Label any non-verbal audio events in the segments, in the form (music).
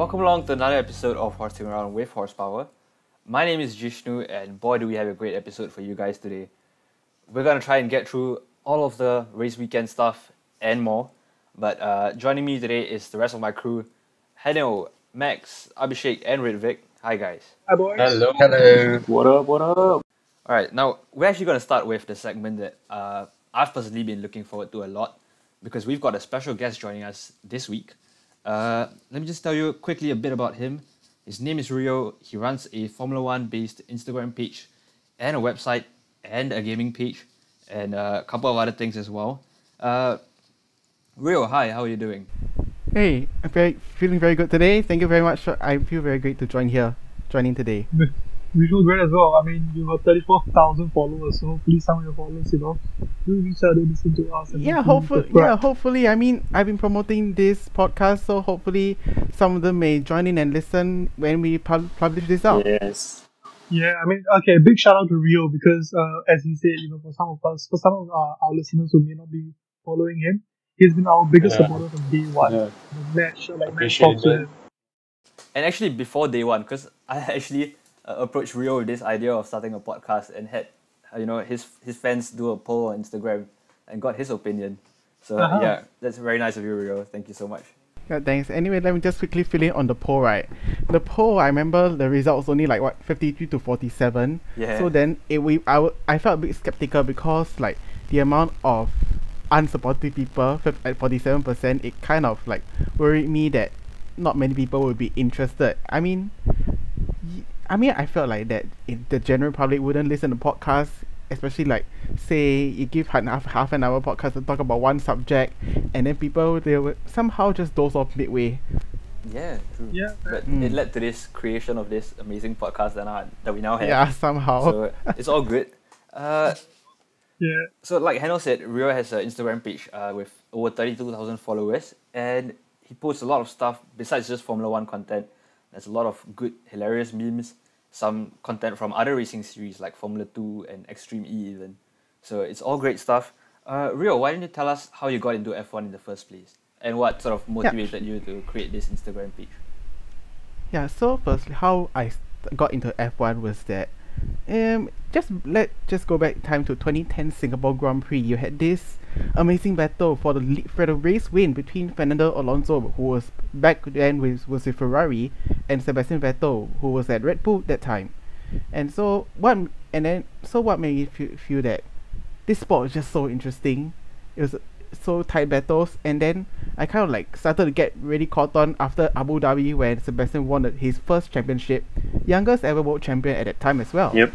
Welcome along to another episode of Horsing Around with Horsepower. My name is Jishnu, and boy, do we have a great episode for you guys today. We're gonna try and get through all of the race weekend stuff and more. But uh, joining me today is the rest of my crew Hanil, Max, Abhishek, and Ritvik. Hi, guys. Hi, boys. Hello. Hello. What up? What up? All right, now we're actually going to start with the segment that uh, I've personally been looking forward to a lot because we've got a special guest joining us this week. Uh, let me just tell you quickly a bit about him. His name is Rio. He runs a Formula One based Instagram page and a website and a gaming page and uh, a couple of other things as well. Uh, Rio, hi, how are you doing? Hey, I'm very feeling very good today. Thank you very much. For, I feel very great to join here, joining today. (laughs) We feel great as well. I mean, you have 34,000 followers, so hopefully some of your followers, you know, do reach out and listen to us. And Yeah, hopefully hopefully, yeah, hopefully. I mean, I've been promoting this podcast, so hopefully some of them may join in and listen when we pub- publish this out. Yes. Yeah, I mean, okay, big shout out to Rio because, uh, as he said, you know, for some of us, for some of our, our listeners who may not be following him, he's been our biggest Yeah. supporter from day one. Yeah. The match, like, match Appreciate talks it. And actually, before day one, because I (laughs) actually uh, approached Rio with this idea of starting a podcast and had, you know, his his fans do a poll on Instagram and got his opinion. So Uh-huh. yeah, that's very nice of you, Rio. Thank you so much. Yeah, thanks. Anyway, let me just quickly fill in on the poll, right? The poll, I remember the results only like what fifty-three to forty-seven. Yeah. So then it we I, w- I felt a bit skeptical because like the amount of unsupportive people at forty-seven percent, it kind of like worried me that not many people would be interested. I mean, I mean, I felt like that in the general public wouldn't listen to podcasts, especially like say you give half half, half an hour podcast to talk about one subject, and then people they would somehow just doze off midway. Yeah, true. Yeah, But Mm. it led to this creation of this amazing podcast that, I, that we now have. Yeah, somehow. So it's all good. Uh, Yeah. so like Hanno said, Rio has an Instagram page uh, with over 32,000 followers and he posts a lot of stuff besides just Formula One content. There's a lot of good, hilarious memes, some content from other racing series like Formula 2 and Extreme E even. So it's all great stuff. Uh, Rio, why don't you tell us how you got into F1 in the first place? And what sort of motivated you to create this Instagram page? Yeah, so firstly, how I got into F1 was that, um, just let just go back time to 2010 Singapore Grand Prix. You had this amazing battle for the lead, for the race win between Fernando Alonso, who was back then with was with Ferrari, and Sebastian Vettel, who was at Red Bull that time. And so what, and then so what made me feel, feel that this sport was just so interesting. It was so tight battles, and then I kind of like started to get really caught on after Abu Dhabi when Sebastian won the- his first championship, youngest ever world champion at that time as well. Yep.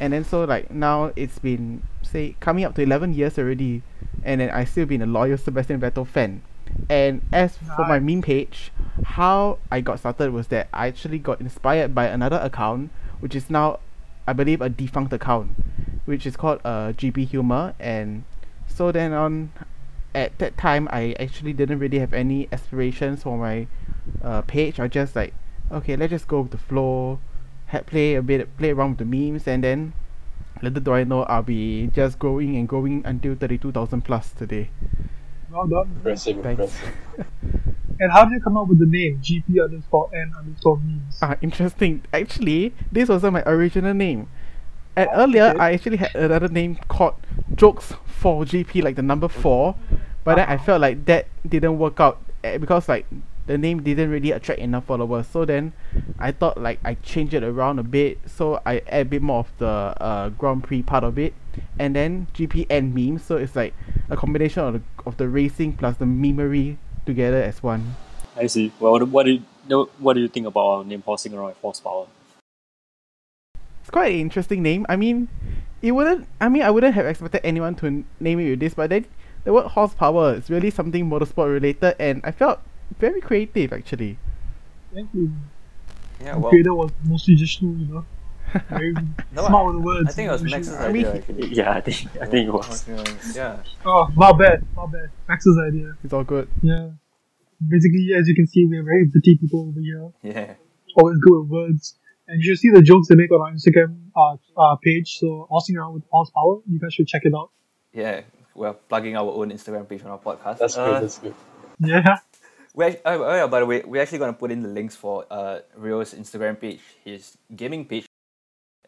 And then so like now it's been say coming up to 11 years already, and then I still been a loyal Sebastian Vettel fan. And as for my meme page, how I got started was that I actually got inspired by another account, which is now, I believe, a defunct account, which is called uh, GP Humor. And so then on, at that time, I actually didn't really have any aspirations for my uh, page. I just like, okay, let's just go with the flow, had play a bit, play around with the memes, and then little do I know I'll be just growing and growing until 32,000 plus today. Well done. Impressive. Thanks. Impressive. (laughs) And how did you come up with the name GP underscore N underscore memes? Ah, interesting. Actually, this wasn't my original name. And Oh, earlier, okay. I actually had another name called Jokes for GP, like the number four. But then I felt like that didn't work out eh, because like the name didn't really attract enough followers. So then I thought like I change it around a bit, so I add a bit more of the uh, Grand Prix part of it, and then GP and memes. So it's like a combination of the of the racing plus the memery together as one. I see. Well, what, what do you what do you think about our name horsing around with horsepower? It's quite an interesting name. I mean, it wouldn't. I mean, I wouldn't have expected anyone to name it with this, but then the word horsepower is really something motorsport related, and I felt very creative actually. Thank you. Yeah, The well, creator was mostly Jishnu, you know. Very (laughs) No, smart with the words. I think it was Vishnu. Max's I mean, idea actually. Yeah, I think I think it was. Yeah. Oh, my bad, my bad. Max's idea. It's all good. Yeah. Basically, as you can see, we're very witty people over here. Yeah. Always good with words. And you should see the jokes they make on our Instagram uh, uh, page. So, Horsing Around with Horsepower. You guys should check it out. Yeah. We're plugging our own Instagram page on our podcast. That's Uh, good. That's good. Yeah. We oh, oh yeah, by the way, we're actually gonna put in the links for uh Rio's Instagram page, his gaming page,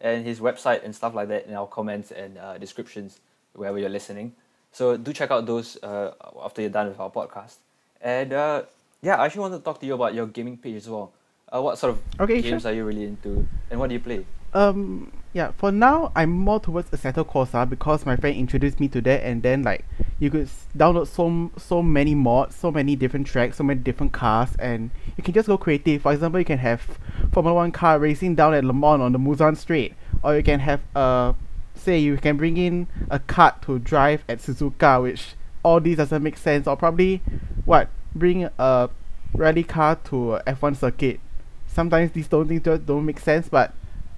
and his website and stuff like that in our comments and uh, descriptions wherever you're listening. So do check out those uh after you're done with our podcast. And uh yeah, I actually want to talk to you about your gaming page as well. Uh, what sort of Okay, games sure. are you really into, and what do you play? Um, yeah, for now, I'm more towards Assetto Corsa because my friend introduced me to that, and then like you could download so so many mods, so many different tracks, so many different cars, and you can just go creative. For example, you can have Formula One car racing down at Le Mans on the Mulsanne Straight, or you can have uh, say you can bring in a kart to drive at Suzuka, which all these doesn't make sense, or probably what bring a rally car to a F1 circuit. Sometimes these don't things don't make sense, but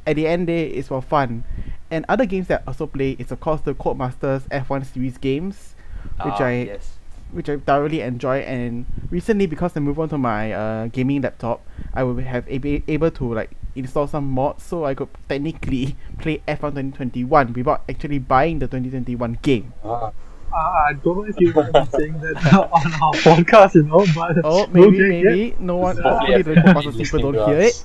at the end day it's for fun. And other games that also play is of course the Codemasters F1 series games, which Ah, I yes. which I thoroughly enjoy. And recently, because I moved on to my uh, gaming laptop, I will have able able to like install some mods, so I could technically (laughs) play F1 2021 without actually buying the 2021 game. Ah, Uh, I don't know if you want to be saying that (laughs) on our podcast, you know, but Oh, (laughs) maybe, okay, yeah. maybe no one. Probably Hopefully, the everybody Codemasters people don't hear us. it.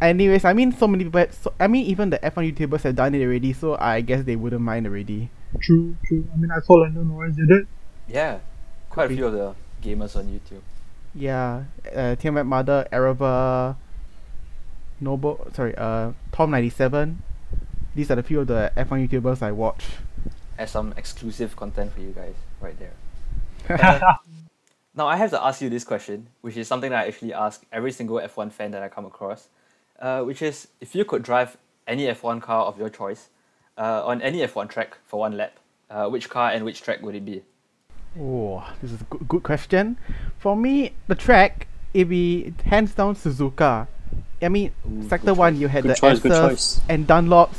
Anyways, I mean, so many people. So, I mean, even the F1 YouTubers have done it already, so I guess they wouldn't mind already. True, true. I mean, I saw Lando Norris did it. Yeah, quite a be. few of the gamers on YouTube. Yeah, uh, Tiamat Mother, Aarava, Noble, sorry, uh, Tom97. These are the few of the F1 YouTubers I watch. Has some exclusive content for you guys right there. (laughs) Uh, now I have to ask you this question, which is something that I actually ask every single F1 fan that I come across, uh, which is if you could drive any F1 car of your choice uh, on any F1 track for one lap, uh, which car and which track would it be? Oh, this is a good, good question. For me, the track, it'd be hands down Suzuka. I mean, Ooh, Sector 1, choice. you had Good the choice, good choice. and Dunlops,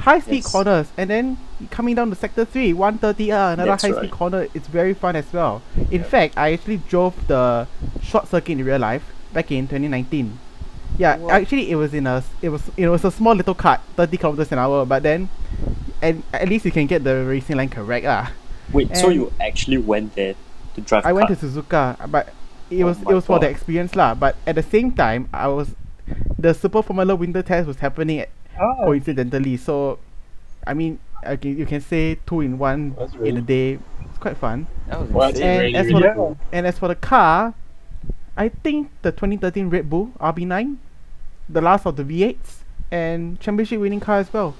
high speed Yes. corners, and then coming down to Sector 3, 130R, another That's high speed right. corner. It's very fun as well. In Yep. fact, I actually drove the short circuit in real life back in 2019. Yeah, What? actually, it was in a it was it was a small little cart, 30 kilometers an hour, but then, and at least you can get the racing line correct, ah. Wait, so you actually went there to drive I went to? Suzuka, but it Oh was it was for the experience lah. But at the same time, I was the Super Formula Winter Test was happening at, Oh, coincidentally. So, I mean, I can, you can say two in one That's in a day. It's quite fun. That was Well. And really, as really for the- And as for the car, I think the 2013 Red Bull RB9, the last of the V8s, and championship winning car as well.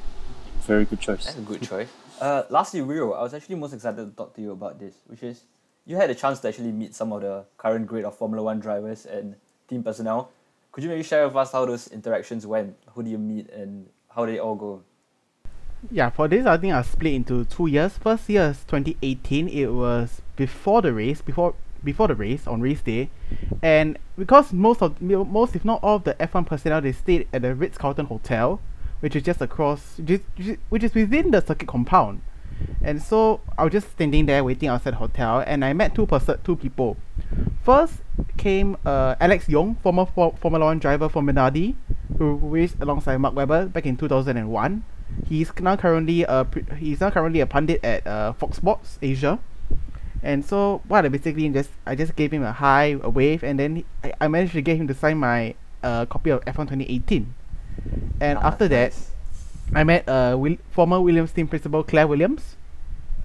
Very good choice. That's a good choice. (laughs) Uh, lastly, Rio, I was actually most excited to talk to you about this, which is you had a chance to actually meet some of the current grade of Formula One drivers and team personnel. Could you maybe share with us how those interactions went? Who do you meet and how did it all go? Yeah, for this I think I'll split into two years. First year is 2018. It was before the race, before before the race on race day, and because most of mo- most if not all of the F1 personnel they stayed at the Ritz Carlton Hotel, which is just across, is, which is- within the circuit compound. And so I was just standing there waiting outside the hotel, and I met two two people. First came uh, Alex Yoong, former for- Formula One driver for Minardi, who raced alongside Mark Webber back in 2001. He's now currently a he's now currently a pundit at uh, Fox Sports Asia. And so what I basically just I just gave him a hi, a wave, and then I, I managed to get him to sign my uh, copy of F1 2018. And Ah, after that, nice. I met uh Will, former Williams team principal Claire Williams,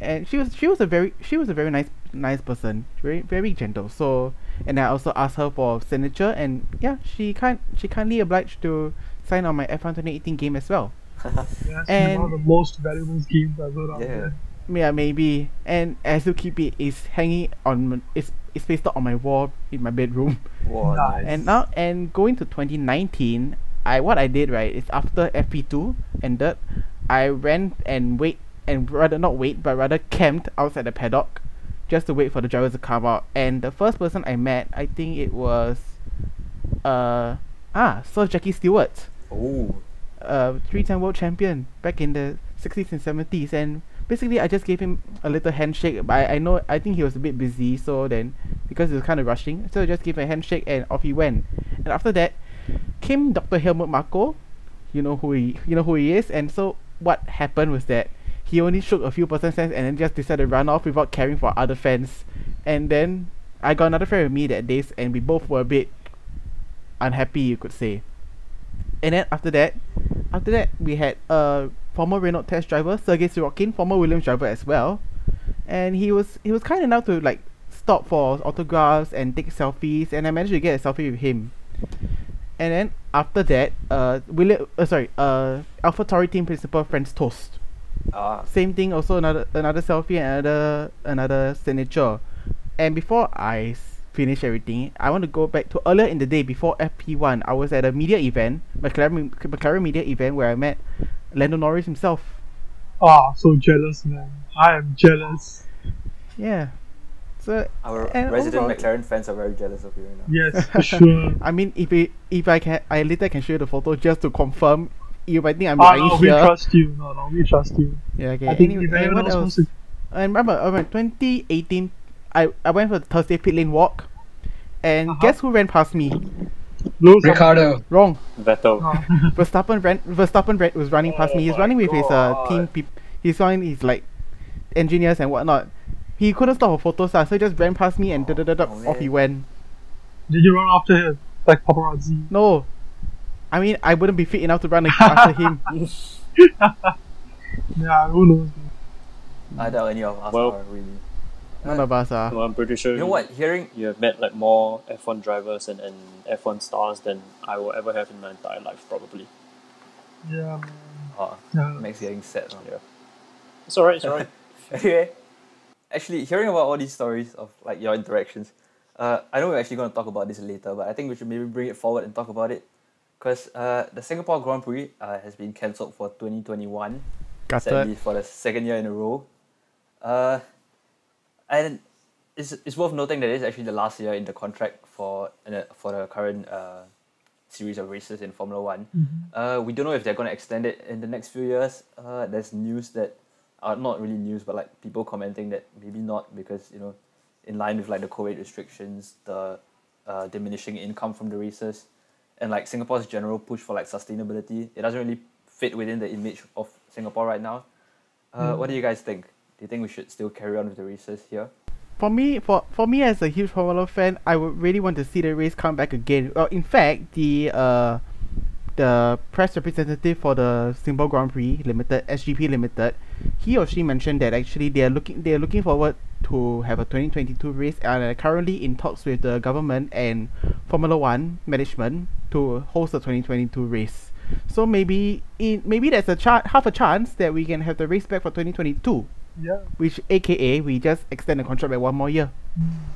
and she was she was a very she was a very nice nice person, very very gentle. So and I also asked her for signature, and yeah, she kind she kindly obliged to sign on my F1 2018 game as well. (laughs) yeah, and- one of the most valuable games I've heard out Yeah. there. Yeah, maybe. And as you keep it, it's hanging on m- it's it's pasted on my wall in my bedroom. Wow, Nice. And now and going to 2019, I what I did right is after FP2 ended, I went and wait and rather not wait but rather camped outside the paddock, just to wait for the drivers to come out. And the first person I met, I think it was, uh ah Sir Jackie Stewart, Oh, uh three-time world champion back in the 60s and 70s, and basically I just gave him a little handshake. But I, I know I think he was a bit busy, so then because he was kind of rushing, so I just gave him a handshake and off he went. And after that, came Dr. Helmut Marko. You know who he you know who he is, and so what happened was that he only shook a few person's hands and then just decided to run off without caring for other fans. And then I got another friend with me that day, and we both were a bit unhappy, you could say. And then after that, after that, we had a former Renault test driver, Sergey Sirotkin, former Williams driver as well, and he was he was kind enough to like stop for autographs and take selfies, and I managed to get a selfie with him. And then after that, uh, William, uh, sorry, uh, Alpha Tauri team principal Franz Tost. Ah, Same thing, also another another selfie and another another signature. And before I s- finish everything, I want to go back to earlier in the day before FP1. I was at a media event, McLaren McLaren media event where I met Lando Norris himself. Ah, so jealous, man. I am jealous. Yeah. So our and resident overall- McLaren fans are very jealous of you right now. Yes, (laughs) for sure. I mean, if it, if I can, I later can show you the photo just to confirm. You might think I'm Ah, lying no, we here. trust you. No, no, we trust you. Yeah, okay. I think Anyway, if anyone else else? to, I remember, I remember 2018. I, I went for the Thursday pit lane walk, and Uh-huh. guess who ran past me? blow Ricciardo. Wrong. Vettel. Ah, (laughs) Verstappen ran. Verstappen ran, was running past me. He's Oh running my with his uh team. Peop- he's running his like engineers and whatnot. He couldn't stop for photos, ah, so he just ran past me and da da da da Oh, off he man. went. Did you run after him like paparazzi? No, I mean I wouldn't be fit enough to run ag- (laughs) after him. (laughs) Yeah, who knows? man. I doubt any of us Well- are really. None of us are. Well, I'm pretty sure You know what? Hearing you have met like more F1 drivers and, and F1 stars than I will ever have in my entire life, probably. Yeah, man. oh, Yeah. Max getting sad now. Yeah. It's alright, it's alright. (laughs) anyway, actually, hearing about all these stories of like your interactions, uh, I know we're actually going to talk about this later, but I think we should maybe bring it forward and talk about it, because uh, the Singapore Grand Prix uh, has been cancelled for 2021, sadly Gutted. for the second year in a row. Uh, and it's, it's worth noting that it's actually the last year in the contract for uh, for the current uh, series of races in Formula One. Uh, we don't know if they're going to extend it in the next few years. Uh, there's news that are not really news, but like people commenting that maybe not because you know, in line with like the COVID restrictions, the uh, diminishing income from the races, and like Singapore's general push for like sustainability, it doesn't really fit within the image of Singapore right now. Uh, What do you guys think? Do you think we should still carry on with the races here? For me, for for me as a huge Formula fan, I would really want to see the race come back again. Well, in fact, the uh, the press representative for the Singapore Grand Prix Limited SGP Limited, he or she mentioned that actually they are looking they are looking forward to have a 2022 race and are currently in talks with the government and Formula One management to host the 2022 race. So maybe in maybe there's a half a chance that we can have the race back for 2022, Yeah. which AKA we just extend the contract by one more year.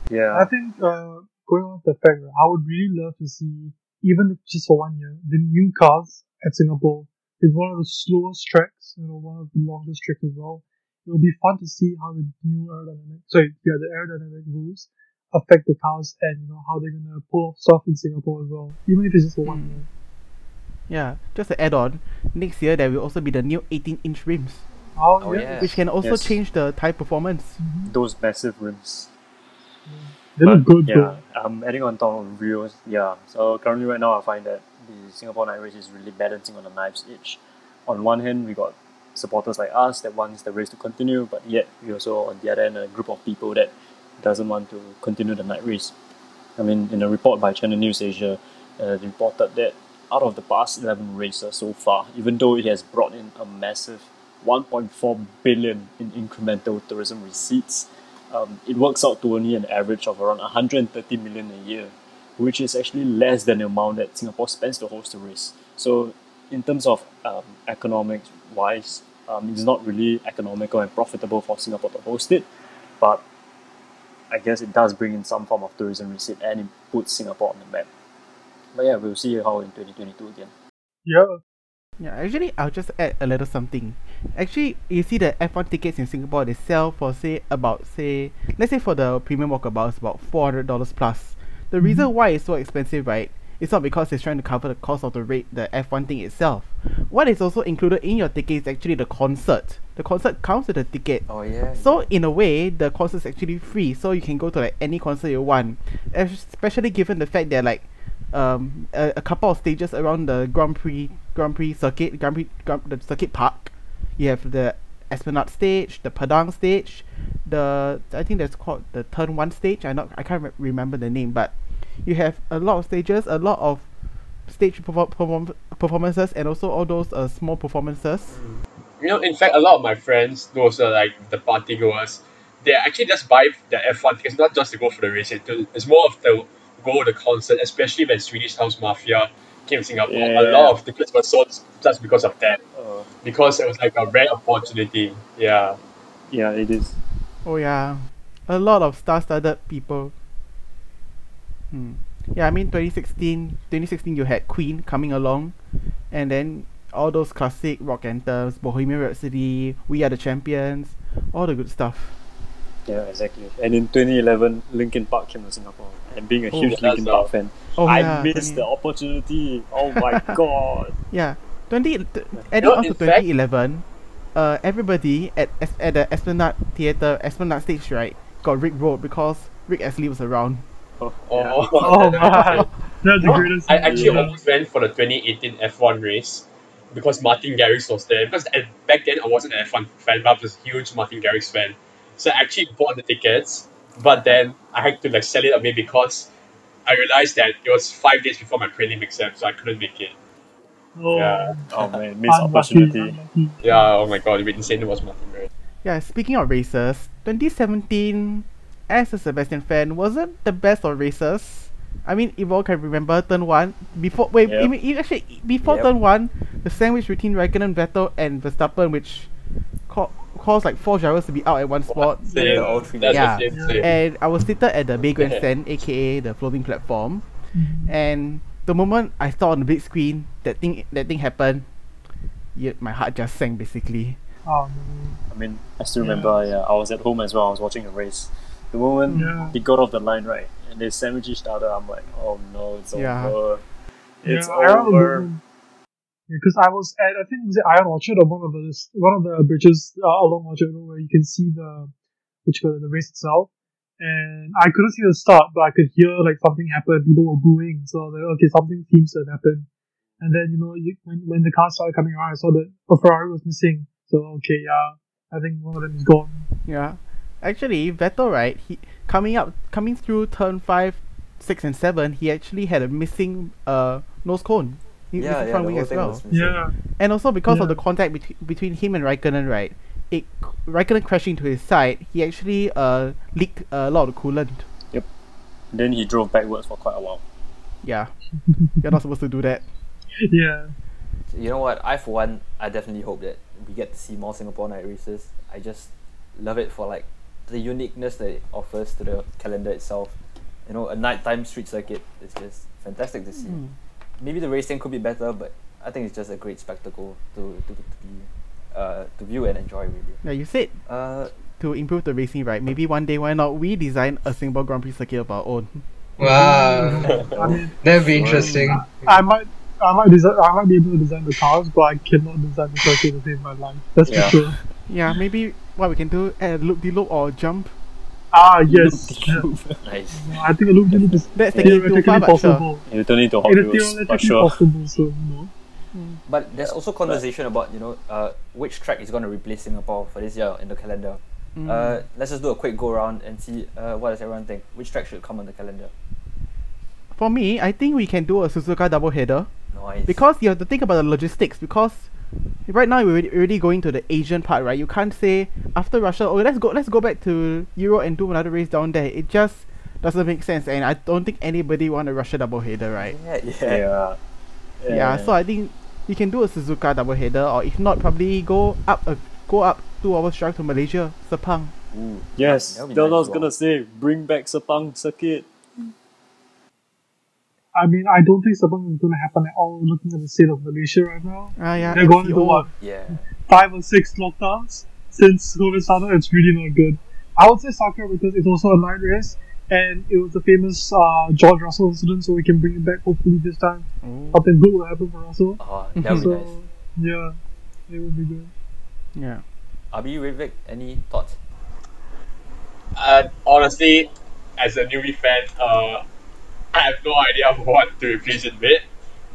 Yeah. I think uh, going on the fact, I would really love to see, even if just for one year, the new cars at Singapore is one of the slowest tracks, you know, one of the longest tracks as well. It'll be fun to see how the new aerodynamic, sorry, yeah, the aerodynamic rules affect the cars and you know how they're gonna pull off stuff in Singapore as well, even if it's just for one Mm. year. Yeah, just to add on, next year there will also be the new 18-inch rims, Oh, Oh, yeah, yeah. which can also Yes. change the tire performance. Those massive rims. They look good yeah, though. um, adding on top of Rio, yeah. So currently, right now, I find that the Singapore night race is really balancing on a knife's edge. On one hand, we got supporters like us that wants the race to continue, but yet we also, on the other hand, a group of people that doesn't want to continue the night race. I mean, in a report by Channel News Asia, uh, they reported that out of the past 11 races so far, even though it has brought in a massive 1.4 billion in incremental tourism receipts, um, it works out to only an average of around 130 million a year, which is actually less than the amount that Singapore spends to host the race. So, in terms of um, economics wise, um, it's not really economical and profitable for Singapore to host it, but I guess it does bring in some form of tourism receipt and it puts Singapore on the map. But yeah, we'll see how in 2022 again. Yeah, Yeah, actually, I'll just add a little something. Actually, you see the F1 tickets in Singapore, they sell for say about say, let's say for the premium walkabout, it's about four hundred dollars plus. The reason why it's so expensive, right? It's not because it's trying to cover the cost of the rate, the F1 thing itself. What is also included in your ticket is actually the concert. The concert comes with the ticket. Oh yeah. So in a way, the concert is actually free, so you can go to like any concert you want. Especially given the fact that like um a, a couple of stages around the Grand Prix Grand Prix circuit, Grand Prix Grand, the circuit park. You have the Esplanade stage, the Padang stage, the I think that's called the turn one stage. I not I can't re- remember the name, but you have a lot of stages, a lot of stage perform- perform- performances, and also all those uh, small performances. You know, in fact, a lot of my friends, those are like the party goers, they actually just buy the F1 tickets not just to go for the race. It's more of the go to the concert, especially when Swedish House Mafia came to Singapore. A Yeah. lot of tickets were sold just because of that, Uh, because it was like a rare opportunity. Yeah. yeah, it is. Oh yeah, a lot of star-studded people. Hmm. Yeah, I mean 2016, 2016 you had Queen coming along, and then all those classic rock anthems, Bohemian Rhapsody, We Are the Champions, all the good stuff. Yeah, exactly. And in 2011, Linkin Park came to Singapore. And being a Oh, huge that's Linkin Park fan, Oh I yeah, missed 20 the opportunity. Oh my (laughs) god. Yeah, 20 t- adding know, on to in fact- 2011, uh, everybody at at the Esplanade Theatre, Esplanade stage, right, got Rick Rolled because Rick Astley was around. Oh, Oh, yeah. Oh (laughs) man, (laughs) that's the greatest. I actually yeah. almost went for the 2018 F1 race because Martin Garrix was there. Because at, back then I wasn't an F1 fan, but I was a huge Martin Garrix fan. So I actually bought the tickets, but then I had to like sell it away because I realized that it was five days before my prelim exam, so I couldn't make it. Oh, Yeah. Oh man, missed unlucky, opportunity. unlucky. Yeah, oh my god, it was insane it was Martin Garrix. Yeah, speaking of races, 2017, as a Sebastian fan, wasn't the best of races. I mean, if all can remember, turn one before wait, Yep. I mean, actually before Yep. turn one, the sandwich between Raikkonen, Vettel, and Verstappen, which ca- caused like four drivers to be out at one spot. Same. Yeah, all three That's Yeah. the same, same. And I was seated at the Bay Grandstand, aka the floating platform, Mhm. and the moment I saw on the big screen that thing that thing happened, yeah, my heart just sank basically. Oh no. I mean, I still remember, yeah, I was at home as well, I was watching the race. The moment Yeah. they got off the line, right, and they sandwich each other, I'm like, oh no, it's Yeah. over. It's yeah, I over. Because I was at, I think it was the ION Orchard or one of the one of the bridges uh, along Orchard Road where you can see the which the race itself, and I couldn't see the start, but I could hear like something happen. People were booing, so I was like, okay, something seems to have happened. And then you know, you, when when the cars started coming around, I saw that a Ferrari was missing. So okay, yeah, I think one of them is gone. Yeah, actually, Vettel, right? He coming up, coming through turn five, six, and seven. He actually had a missing uh nose cone. He- Yeah, missing yeah, front the wing as well. Yeah, And also because of the contact between between him and Raikkonen, right? It Raikkonen crashing to his side. He actually uh leaked a lot of coolant. Yep. Then he drove backwards for quite a while. Yeah, (laughs) you're not supposed to do that. yeah. You know what? I for one, I definitely hope that we get to see more Singapore night races. I just love it for like the uniqueness that it offers to the calendar itself. You know, a nighttime street circuit is just fantastic to see. Mm. Maybe the racing could be better, but I think it's just a great spectacle to to, to be uh, to view and enjoy really. Now you said Uh, to improve the racing, right? Maybe one day, why not we design a Singapore Grand Prix circuit of our own? Wow, (laughs) that'd be interesting. I might. I might design. I might be able to design the cars, but I cannot design the circuit to save my life. That's Yeah. for sure. Yeah, maybe what we can do, add a loop de loop or jump. Ah, yes. nice. I think a loop de loop is Let's take it too theoretically far, but sure. possible. You turn into Hot It is Wheels, for theoretically sure. possible, so you know. But there's also conversation about you know uh, which track is going to replace Singapore for this year in the calendar. Mm. Uh, let's just do a quick go around and see uh, what does everyone think. Which track should come on the calendar? For me, I think we can do a Suzuka double header Nice. because you have to think about the logistics. Because right now we're already, already going to the Asian part, right? You can't say after Russia, oh let's go, let's go back to Euro and do another race down there. It just doesn't make sense, and I don't think anybody want a Russia double header, right? yeah, yeah. Yeah. Yeah, so I think you can do a Suzuka double header, or if not, probably go up a go up two hours drive to Malaysia, Sepang. Ooh, Yes, that would what I nice was as gonna say. Bring back Sepang circuit. I mean, I don't think something is going to happen at all. Looking at the state of Malaysia right now, Ah, yeah. they're going to MCO. what Yeah. five or six lockdowns since COVID started. It's really not good. I would say Sakhir because it's also a night race, and it was the famous uh, George Russell incident. So we can bring it back hopefully this time. Oh, Something good will happen for Russell. Oh, that would be nice. yeah, it would be good. yeah. Abi Ritvik, any thoughts? Uh, honestly, as a newbie fan, uh, I have no idea what to replace it with.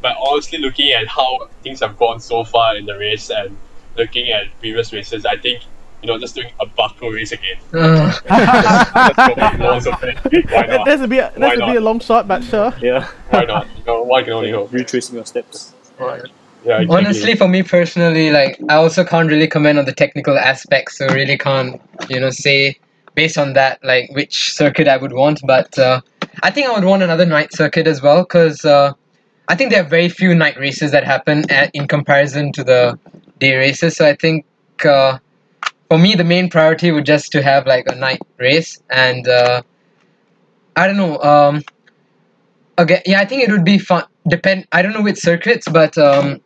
But honestly, looking at how things have gone so far in the race and looking at previous races, I think you know, just doing a Baku race again. (laughs) Uh, Let's go make loads of it. Why That- not? That's a bit that's a bit a long shot, but sure. Yeah. Why not? You know, one can only hope. Retracing your steps. Right. Yeah, exactly. honestly, for me personally, like I also can't really comment on the technical aspects, so really can't, you know, say based on that like which circuit I would want. But uh, I think I would want another night circuit as well, because uh, I think there are very few night races that happen at, in comparison to the day races. So I think uh, for me, the main priority would just to have like a night race, and uh, I don't know. Um, okay, yeah, I think it would be fun. Depend. I don't know which circuits, but um,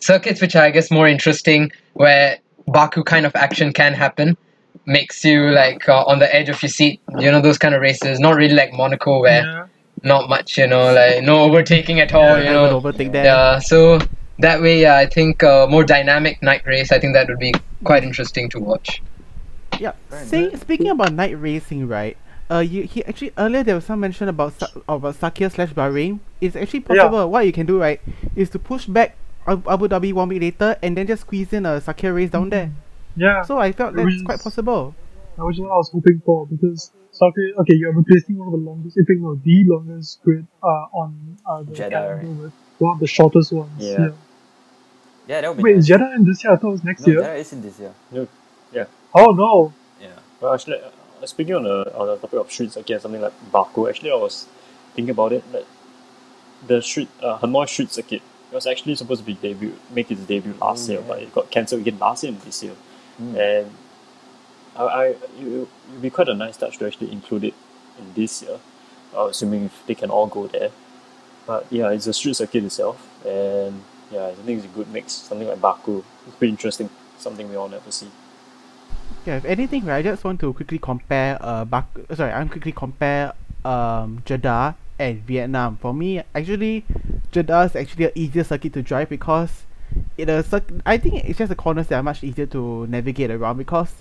circuits which are I guess more interesting, where Baku kind of action can happen, makes you like uh, on the edge of your seat. You know those kind of races. Not really like Monaco, where Yeah. not much. You know, like no overtaking at all. You know. overtake that. Yeah. So that way, yeah, I think uh, more dynamic night race. I think that would be quite interesting to watch. Yeah. Say, speaking about night racing, right? Uh, you he actually earlier there was some mention about Sa- about Sakhir slash Bahrain. It's actually possible. What you can do, right, is to push back Abu Dhabi one week later and then just squeeze in a Sakhir race down there. Yeah. So I felt that's Reese. quite possible. That was what I was hoping for because Sakhir, okay, you're replacing one of the longest, if not the longest grid uh, on uh, the Jeddah, calendar right? with one of the shortest ones. Yeah. Yeah, that would be Wait, nice. is Jeddah in this year? I thought it was next No, year. Jeddah is in this year. Yeah. Yeah. Oh no. Yeah. Well, actually, uh, speaking on the on the topic of streets again, something like Baku. Actually, I was thinking about it. That the street uh, Hanoi Street Circuit it was actually supposed to be debut, make its debut last Oh, year, yeah. but it got cancelled again last year and this year. Mm. And I, I it it would be quite a nice touch to actually include it in this year, uh, assuming if they can all go there. But yeah, it's a street circuit itself, and yeah, I think it's a good mix. Something like Baku, it's pretty interesting. Something we all never see. Yeah, if anything, right, I just want to quickly compare uh Bak- sorry, I'm quickly compare um Jeddah and Vietnam. For me, actually, Jeddah is actually an easier circuit to drive because it a circ- I think it's just the corners that are much easier to navigate around because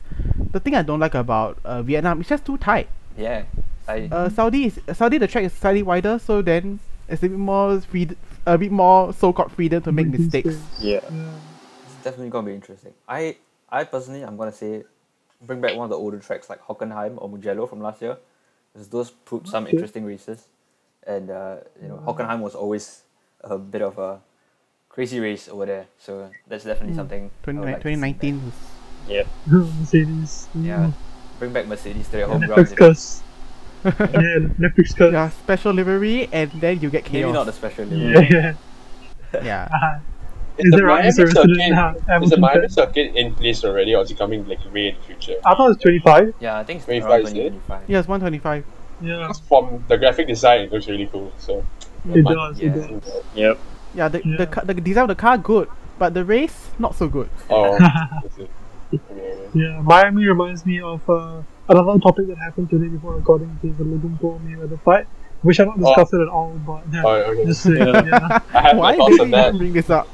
the thing I don't like about uh, Vietnam it's just too tight. Yeah. I Uh, Saudi is Saudi the track is slightly wider, so then it's a bit more free, a bit more so-called freedom to make mistakes. Yeah. Yeah. It's definitely gonna be interesting. I I personally I'm gonna say bring back one of the older tracks like Hockenheim or Mugello from last year. Because those proved some interesting races. And uh, you know, Hockenheim was always a bit of a crazy race over there. So that's definitely Mm. something 20, like 2019 was Yeah. Mercedes. back. Yeah. Bring back Mercedes to their home Netflix ground. curse. (laughs) yeah, Netflix curse. yeah, special livery and then you get Maybe not the special Yeah. livery. (laughs) yeah. yeah. (laughs) Uh-huh. Is Is the there a- Miami is a student circuit, is the Miami circuit in place already, or is it coming like way in the future? I thought it was 25. Yeah, I think it's 25 around is it? 2025. Yes, 125. Yeah, Because from the graphic design, it looks really cool. So it might- does. yeah. It does. Yep. Yeah, the, Yeah. the the design of the car good, but the race not so good. Oh, that's it. Okay. (laughs) Yeah, Miami reminds me of uh, another topic that happened today before recording, which is the Logan Paul Mayweather fight. We shall not discuss it at all, but yeah, Oh, okay. just saying. Yeah. Yeah. (laughs) I have Why did you that. even bring this up?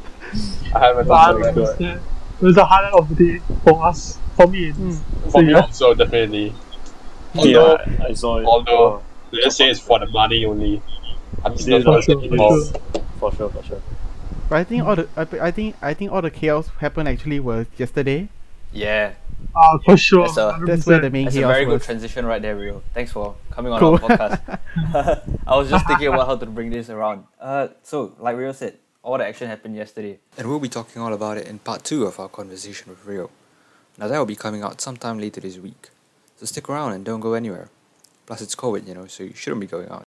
I have my But thoughts on that. yeah, it was a highlight of the day for us, for me. at least. Mm. For me yeah. also, definitely. Although, yeah, I saw it. although- let's say it's for the money only. I'm still Yeah, For not sure, for involved. sure. for sure, for sure. But I think all the I, I think I think all the chaos happened actually was yesterday. Yeah. Ah, for sure. That's a- That's where the 100%. main That's a chaos very good transition right there, Rio. Thanks for coming on Cool. our podcast. (laughs) (laughs) I was just thinking about how to bring this around. Uh, so, like Rio said, all the action happened yesterday. And we'll be talking all about it in part two of our conversation with Rio. Now, that will be coming out sometime later this week. So, stick around and don't go anywhere. Plus, it's COVID, you know, so you shouldn't be going out.